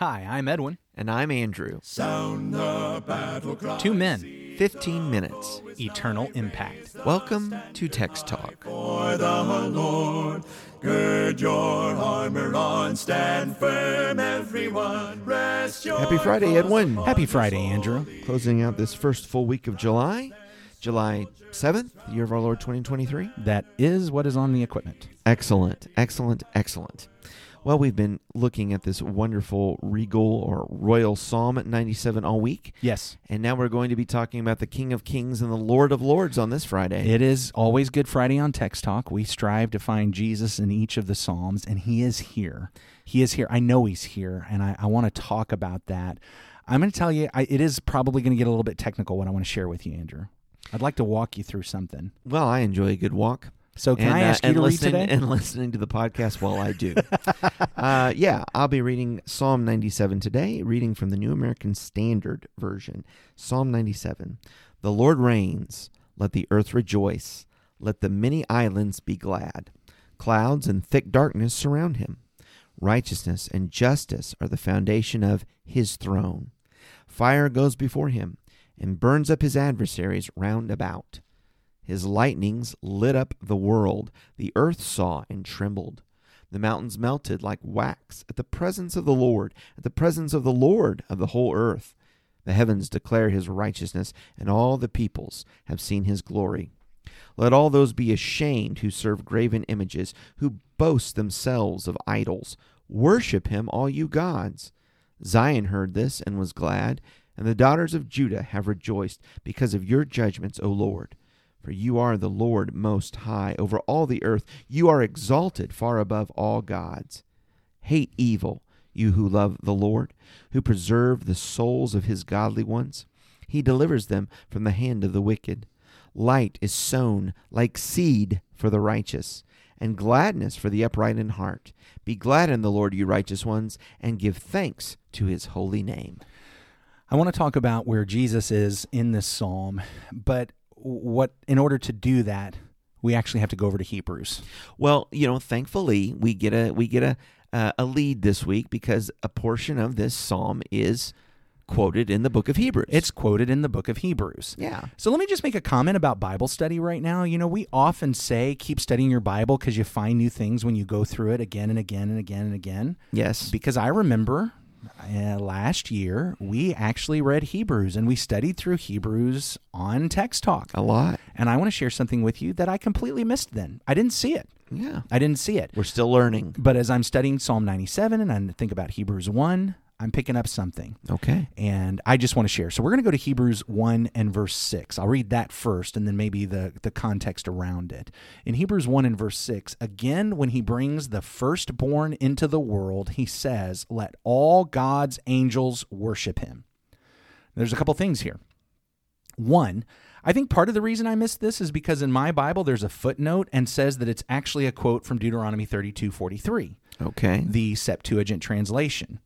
Hi, I'm Edwin. And I'm Andrew. Sound the battle cry. Two men, 15 minutes. eternal impact. Welcome to Text Talk. For the Lord, gird your armor on, stand firm, everyone. Rest your Happy Friday, Edwin. Happy Friday, Andrew. Closing out this first full week of July, July 7th, year of our Lord 2023. That is what is on the equipment. Excellent, excellent, excellent. Well, we've been looking at this wonderful regal or royal psalm at 97 all week. Yes, And now we're going to be talking about the King of Kings and the Lord of Lords on this Friday. it is always Good Friday on Text Talk. We strive to find Jesus in each of the Psalms, and He is here. He is here. I know He's here, and I, I want to talk about that. I'm going to tell you, I, it is probably going to get a little bit technical what I want to share with you, Andrew. I'd like to walk you through something. well, I enjoy a good walk. So, can and, I uh, ask you and to read listening, today? And listening to the podcast while I do. uh, yeah, I'll be reading Psalm 97 today, reading from the New American Standard Version. Psalm 97. The Lord reigns. Let the earth rejoice. Let the many islands be glad. Clouds and thick darkness surround him. Righteousness and justice are the foundation of his throne. Fire goes before him and burns up his adversaries round about. His lightnings lit up the world. The earth saw and trembled. The mountains melted like wax at the presence of the Lord, at the presence of the Lord of the whole earth. The heavens declare his righteousness, and all the peoples have seen his glory. Let all those be ashamed who serve graven images, who boast themselves of idols. Worship him, all you gods. Zion heard this and was glad, and the daughters of Judah have rejoiced because of your judgments, O Lord. For you are the Lord most high over all the earth. You are exalted far above all gods. Hate evil, you who love the Lord, who preserve the souls of his godly ones. He delivers them from the hand of the wicked. Light is sown like seed for the righteous, and gladness for the upright in heart. Be glad in the Lord, you righteous ones, and give thanks to his holy name. I want to talk about where Jesus is in this psalm, but what in order to do that, we actually have to go over to Hebrews. Well, you know, thankfully we get a we get a uh, a lead this week because a portion of this psalm is quoted in the book of Hebrews. It's quoted in the book of Hebrews. yeah. So let me just make a comment about Bible study right now. You know, we often say keep studying your Bible because you find new things when you go through it again and again and again and again. Yes. Because I remember uh, last year we actually read Hebrews and we studied through Hebrews on Text Talk. a lot. And I want to share something with you that I completely missed then. I didn't see it. Yeah. I didn't see it. We're still learning. But as I'm studying Psalm 97 and I think about Hebrews 1, I'm picking up something. Okay. And I just want to share. So we're going to go to Hebrews 1 and verse 6. I'll read that first and then maybe the, the context around it. In Hebrews 1 and verse 6, again, when he brings the firstborn into the world, he says, Let all God's angels worship him. There's a couple things here. One, I think part of the reason I missed this is because in my Bible there's a footnote and says that it's actually a quote from Deuteronomy 32 43 Okay. the Septuagint translation.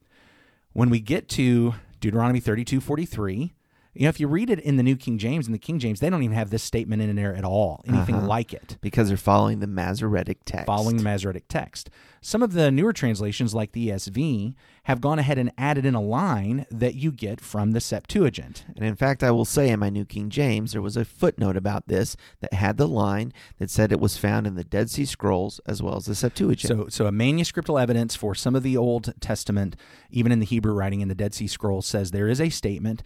When we get to Deuteronomy 32 43, you know, if you read it in the New King James and the King James, they don't even have this statement in there at all, anything Uh-huh. like it, Because they're following the Masoretic text. following the Masoretic text. Some of the newer translations, like the ESV, have gone ahead and added in a line that you get from the Septuagint. And in fact, I will say in my New King James, there was a footnote about this that had the line that said it was found in the Dead Sea Scrolls as well as the Septuagint. So, so a manuscriptal evidence for some of the Old Testament, even in the Hebrew writing in the Dead Sea Scrolls, says there is a statement.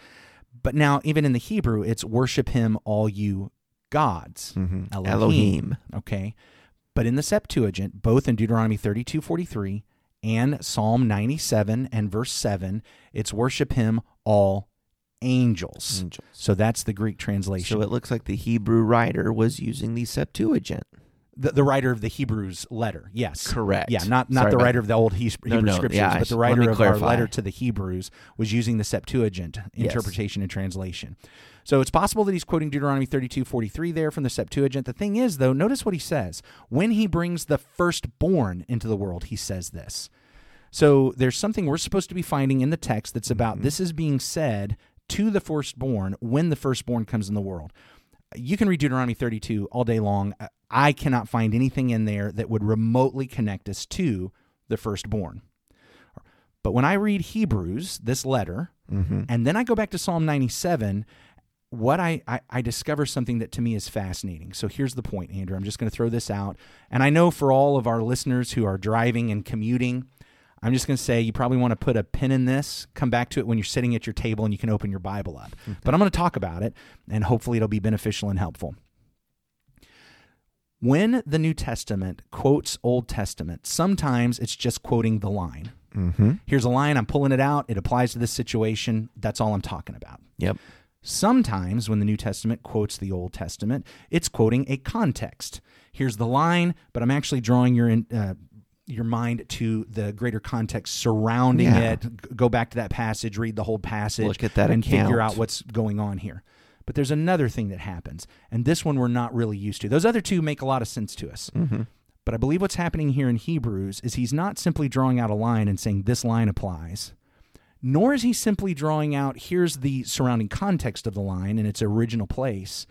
But now, even in the Hebrew, it's worship him, all you gods. Mhm. Elohim. Elohim. Okay. But in the Septuagint, both in Deuteronomy 32 43 and Psalm 97 and verse 7, it's worship him, all angels. Angels. So that's the Greek translation. So it looks like the Hebrew writer was using the Septuagint. The, the writer of the Hebrews letter. Yes, Correct. Yeah, not not Sorry the writer of the old He- Hebrew no, scriptures, yeah, but the writer of clarify. our letter to the Hebrews was using the Septuagint Yes. interpretation and translation. So it's possible that he's quoting Deuteronomy 32, 43 there from the Septuagint. The thing is, though, notice what he says. When he brings the firstborn into the world, he says this. So there's something we're supposed to be finding in the text that's about mm-hmm. this is being said to the firstborn when the firstborn comes in the world. You can read Deuteronomy 32 all day long. I cannot find anything in there that would remotely connect us to the firstborn. But when I read Hebrews, this letter, mm-hmm. and then I go back to Psalm 97, what I, I, I discover something that to me is fascinating. So here's the point, Andrew. I'm just going to throw this out. And I know for all of our listeners who are driving and commuting, I'm just going to say you probably want to put a pin in this, come back to it when you're sitting at your table and you can open your Bible up. But I'm going to talk about it, and hopefully it'll be beneficial and helpful. When the New Testament quotes Old Testament, sometimes it's just quoting the line. Mm-hmm. Here's a line, I'm pulling it out, it applies to this situation. That's all I'm talking about. Yep. Sometimes, when the New Testament quotes the Old Testament, it's quoting a context. Here's the line, but I'm actually drawing your in, uh, your mind to the greater context surrounding Yeah. it. Go back to that passage, read the whole passage, Look at that and figure out what's going on here. But there's another thing that happens, and this one we're not really used to. Those other two make a lot of sense to us. Mm-hmm. But I believe what's happening here in Hebrews is he's not simply drawing out a line and saying this line applies, nor is he simply drawing out here's the surrounding context of the line in its original place,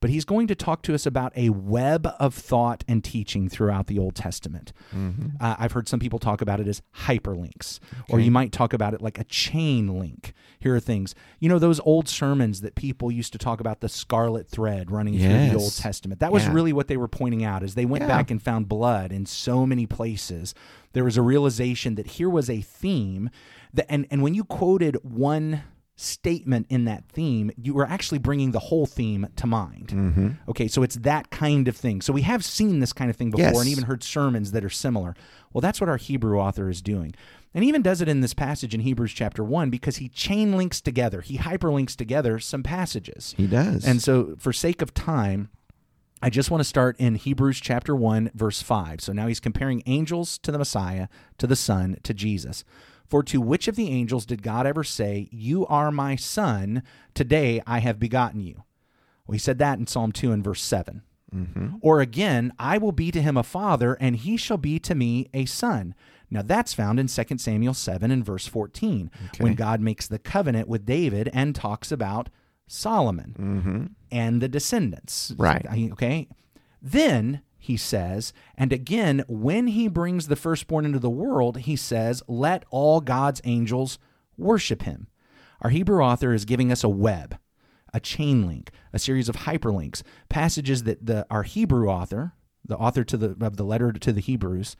but he's going to talk to us about a web of thought and teaching throughout the Old Testament. Uh, I've heard some people talk about it as hyperlinks, or you might talk about it like a chain link. Here are things. You know, those old sermons that people used to talk about the scarlet thread running through the Old Testament. That was Yeah. really what they were pointing out as they went Yeah. back and found blood in so many places. There was a realization that here was a theme that and and when you quoted one statement in that theme, you were actually bringing the whole theme to mind. Mm-hmm. Okay, so it's that kind of thing. So we have seen this kind of thing before Yes. and even heard sermons that are similar. Well, that's what our Hebrew author is doing. And even does it in this passage in Hebrews chapter 1 because he chain links together, he hyperlinks together some passages. He does. And so, for sake of time, I just want to start in Hebrews chapter 1, verse 5. So now he's comparing angels to the Messiah, to the Son, to Jesus. For to which of the angels did God ever say, You are my Son, today I have begotten you? Well, he said that in Psalm 2 and verse 7. Mm-hmm. Or again, I will be to him a father, and he shall be to me a son. Now that's found in 2 Samuel 7 and verse 14, when God makes the covenant with David and talks about Solomon mm-hmm. and the descendants. Right. Okay. Then he says, and again, when he brings the firstborn into the world, he says, let all God's angels worship him. Our Hebrew author is giving us a web, a chain link, a series of hyperlinks, passages that the our Hebrew author, the author to the of the letter to the Hebrews,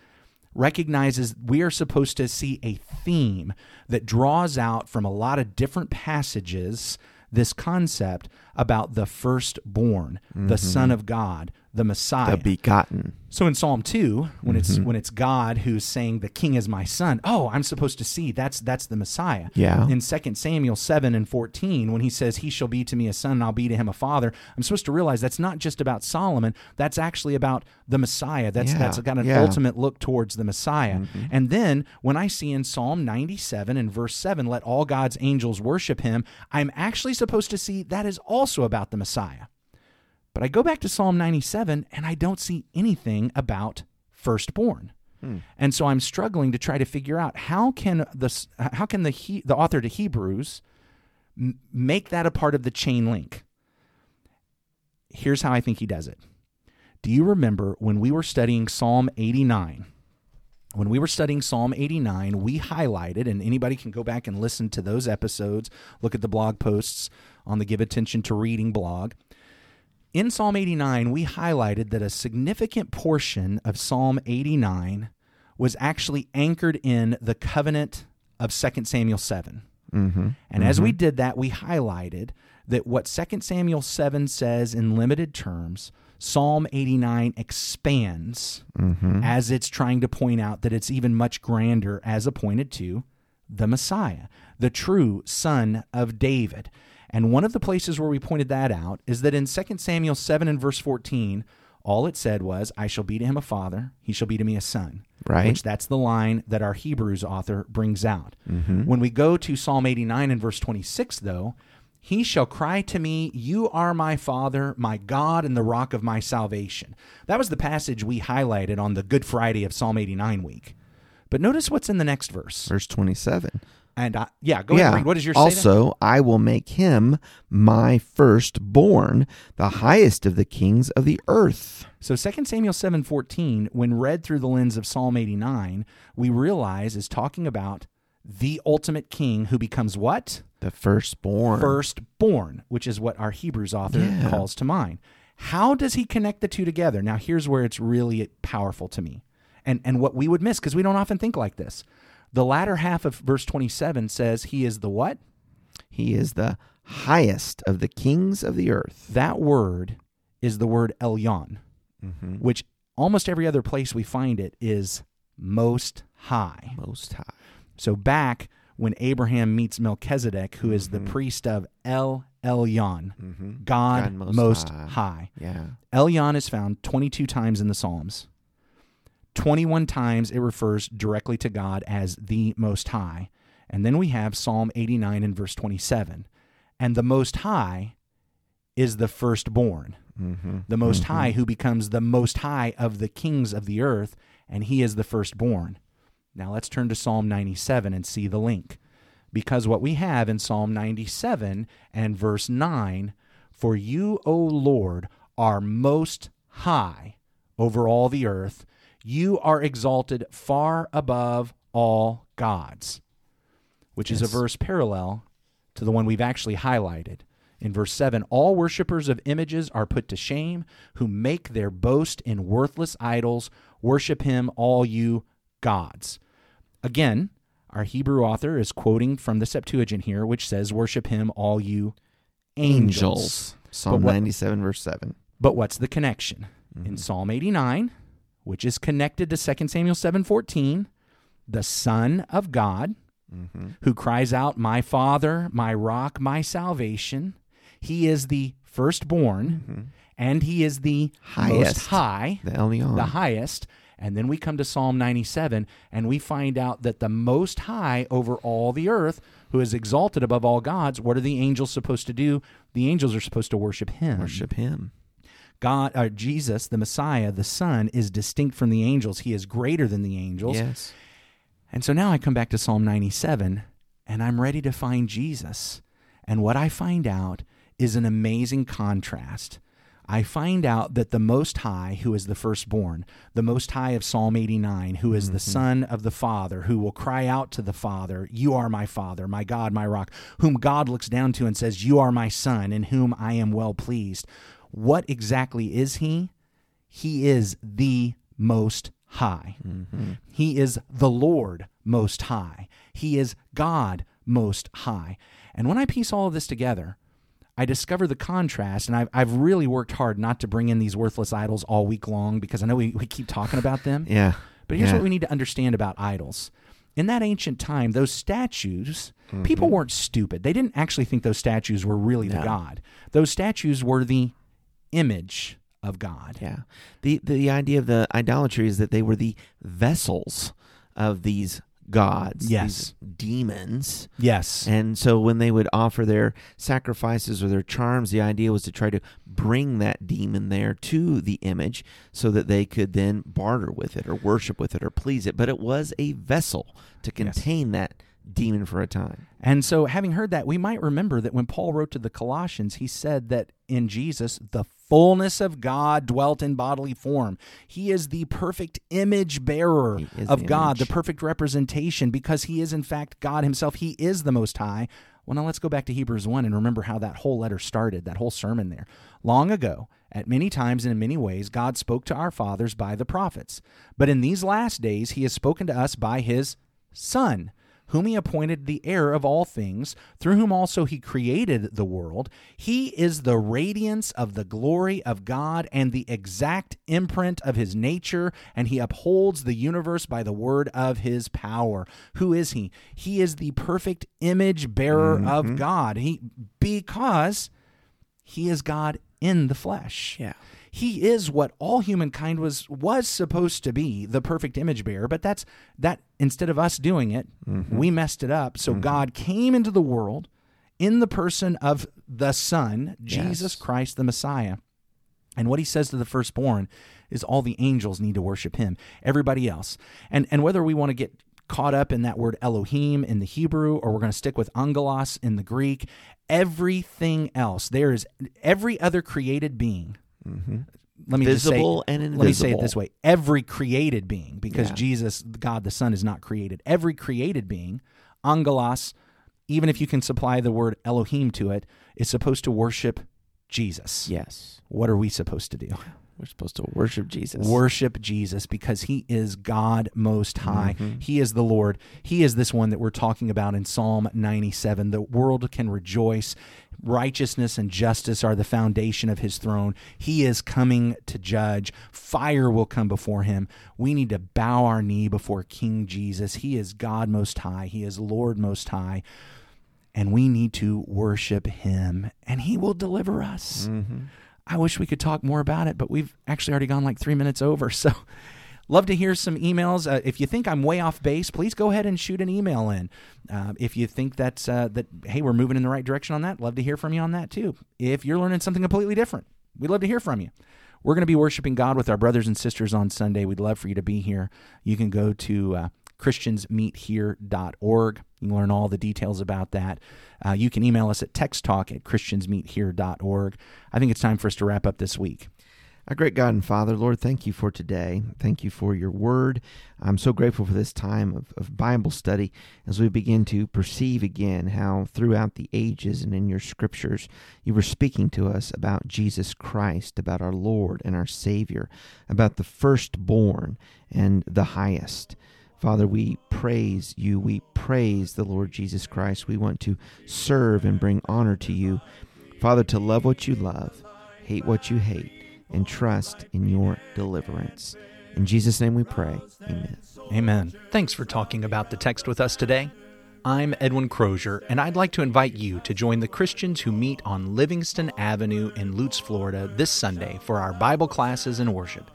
recognizes we are supposed to see a theme that draws out from a lot of different passages this concept about the firstborn, the mm-hmm. Son of God, the Messiah. the begotten. So in Psalm 2, when it's when it's God who's saying the king is my son, oh, I'm supposed to see that's that's the Messiah. Yeah. In 2 Samuel 7 and 14, when he says he shall be to me a son and I'll be to him a father, I'm supposed to realize that's not just about Solomon, that's actually about the Messiah. That's Yeah, that's got an yeah. Mm-hmm. ultimate look towards the Messiah. And then when I see in Psalm 97 and verse 7, let all God's angels worship him, I'm actually supposed to see that is also about the Messiah. But I go back to Psalm 97 and I don't see anything about firstborn. Hmm. And so I'm struggling to try to figure out how can the how can the he, the author to Hebrews m- make that a part of the chain link. Here's how I think he does it. Do you remember when we were studying Psalm 89? When we were studying Psalm 89, we highlighted, and anybody can go back and listen to those episodes, look at the blog posts on the Give Attention to Reading blog. In Psalm 89, we highlighted that a significant portion of Psalm 89 was actually anchored in the covenant of 2 Samuel 7. Mm-hmm. And as we did that, we highlighted that what 2 Samuel 7 says in limited terms, Psalm 89 expands Mm-hmm. as it's trying to point out that it's even much grander as appointed to the Messiah, the true son of David. And one of the places where we pointed that out is that in 2 Samuel 7 and verse 14, all it said was, I shall be to him a father, he shall be to me a son. Right. Which that's the line that our Hebrews author brings out. Mm-hmm. When we go to Psalm 89 and verse 26, though, he shall cry to me, You are my Father, my God, and the rock of my salvation. That was the passage we highlighted on the Good Friday of Psalm 89 week. But notice what's in the next verse. Verse 27. And I, yeah, go ahead and read. What does your? Also, I will make him my firstborn, the highest of the kings of the earth. So 2 Samuel 7:14, when read through the lens of Psalm 89, we realize is talking about the ultimate king who becomes what? The firstborn. Firstborn, which is what our Hebrews author Yeah. calls to mind. How does he connect the two together? Now, here's where it's really powerful to me and, and what we would miss because we don't often think like this. The latter half of verse 27 says he is the what? He is the highest of the kings of the earth. That word is the word Elyon, Mm-hmm. which almost every other place we find it is most high. Most high. So back when Abraham meets Melchizedek, who is the priest of El Elyon, Mm-hmm. God, God Most most, High. high. Yeah. Elyon is found 22 times in the Psalms. 21 times it refers directly to God as the Most High. And then we have Psalm 89 and verse 27. And the Most High is the firstborn, Mm-hmm. the Most High who becomes the Most High of the kings of the earth, and he is the firstborn. Now let's turn to Psalm 97 and see the link. Because what we have in Psalm 97 and verse 9 For you, O Lord, are most high over all the earth. You are exalted far above all gods, which is a verse parallel to the one we've actually highlighted. In verse 7, all worshippers of images are put to shame, who make their boast in worthless idols. Worship him, all you gods. Again, our Hebrew author is quoting from the Septuagint here, which says, Worship him, all you angels. Angels. Psalm what- 97, verse 7. But what's the connection? In mm-hmm. Psalm 89, which is connected to 2 Samuel 7:14, the Son of God, Mm-hmm. who cries out, "My Father, my rock, my salvation." He is the firstborn, and he is the Highest. most high, The Elyon. the highest. And then we come to Psalm 97 and we find out that the most high over all the earth, who is exalted above all gods, what are the angels supposed to do? The angels are supposed to worship him. Worship him. God, uh, Jesus, the Messiah, the Son, is distinct from the angels. He is greater than the angels. Yes. And so now I come back to Psalm 97 and I'm ready to find Jesus. And what I find out is an amazing contrast. I find out that the Most High, who is the firstborn, the Most High of Psalm 89, who is the Son of the Father, who will cry out to the Father, You are my Father, my God, my rock, whom God looks down to and says, You are my Son, in whom I am well pleased. What exactly is he? He is the Most High. Mm-hmm. He is the Lord Most High. He is God Most High. And when I piece all of this together, I discover the contrast, and I've, I've really worked hard not to bring in these worthless idols all week long because I know we, we keep talking about them. Yeah. But here's Yeah. what we need to understand about idols. In that ancient time, those statues, mm-hmm. people weren't stupid. They didn't actually think those statues were really the God. Those statues were the image of God. Yeah. The the idea of the idolatry is that they were the vessels of these gods, Yes. these demons. Yes. And so when they would offer their sacrifices or their charms, the idea was to try to bring that demon there to the image so that they could then barter with it or worship with it or please it. But it was a vessel to contain that demon for a time. And so, having heard that, we might remember that when Paul wrote to the Colossians, he said that in Jesus, the fullness of God dwelt in bodily form. He is the perfect image bearer of the God, the perfect representation, because he is, in fact, God himself. He is the Most High. Well, now let's go back to Hebrews 1 and remember how that whole letter started, that whole sermon there. Long ago, at many times and in many ways, God spoke to our fathers by the prophets. But in these last days, he has spoken to us by his Son whom he appointed the heir of all things, through whom also he created the world. He is the radiance of the glory of God and the exact imprint of his nature, and he upholds the universe by the word of his power. Who is he? He is the perfect image bearer mm-hmm. of God. He because he is God in the flesh. Yeah. He is what all humankind was was supposed to be, the perfect image bearer, but that's that instead of us doing it, mm-hmm. we messed it up. So mm-hmm. God came into the world in the person of the Son, Jesus Yes. Christ the Messiah. And what he says to the firstborn is all the angels need to worship him, everybody else. And and whether we want to get caught up in that word Elohim in the Hebrew or we're going to stick with angelos in the Greek, everything else, there is every other created being. Mm-hmm. Let me Visible just say, and Let me say it this way: every created being, because Yeah. Jesus, God the Son, is not created. Every created being angelos, even if you can supply the word Elohim to it, is supposed to worship Jesus. Yes. What are we supposed to do? We're supposed to worship Jesus. Worship Jesus because he is God most high. Mm-hmm. He is the Lord. He is this one that we're talking about in Psalm 97. The world can rejoice. Righteousness and justice are the foundation of his throne. He is coming to judge. Fire will come before him. We need to bow our knee before King Jesus. He is God most high. He is Lord most high. And we need to worship him, and he will deliver us. Mm-hmm. I wish we could talk more about it, but we've actually already gone like three minutes over. So, love to hear some emails. Uh, if you think I'm way off base, please go ahead and shoot an email in. Uh, if you think that's uh, that, hey, we're moving in the right direction on that, love to hear from you on that too. If you're learning something completely different, we'd love to hear from you. We're going to be worshiping God with our brothers and sisters on Sunday. We'd love for you to be here. You can go to uh, christiansmeethere.org. You can learn all the details about that. Uh, you can email us at texttalk at christiansmeethere.org. I think it's time for us to wrap up this week. Our great God and Father, Lord, thank you for today. Thank you for your word. I'm so grateful for this time of, of Bible study as we begin to perceive again how throughout the ages and in your scriptures you were speaking to us about Jesus Christ, about our Lord and our Savior, about the firstborn and the highest. Father, we praise you. We praise the Lord Jesus Christ. We want to serve and bring honor to you. Father, to love what you love, hate what you hate, and trust in your deliverance. In Jesus' name we pray. Amen. Amen. Thanks for talking about the text with us today. I'm Edwin Crozier, and I'd like to invite you to join the Christians who meet on Livingston Avenue in Lutz, Florida this Sunday for our Bible classes and worship.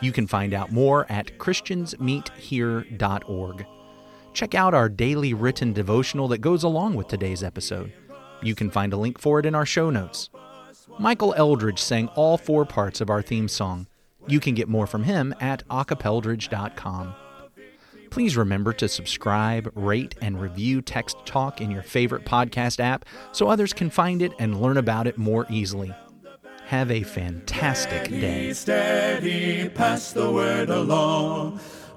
You can find out more at christiansmeethere.org. Check out our daily written devotional that goes along with today's episode. You can find a link for it in our show notes. Michael Eldridge sang all four parts of our theme song. You can get more from him at acapeldridge.com. Please remember to subscribe, rate, and review Text Talk in your favorite podcast app so others can find it and learn about it more easily. Have a fantastic day. Steady, pass the word along.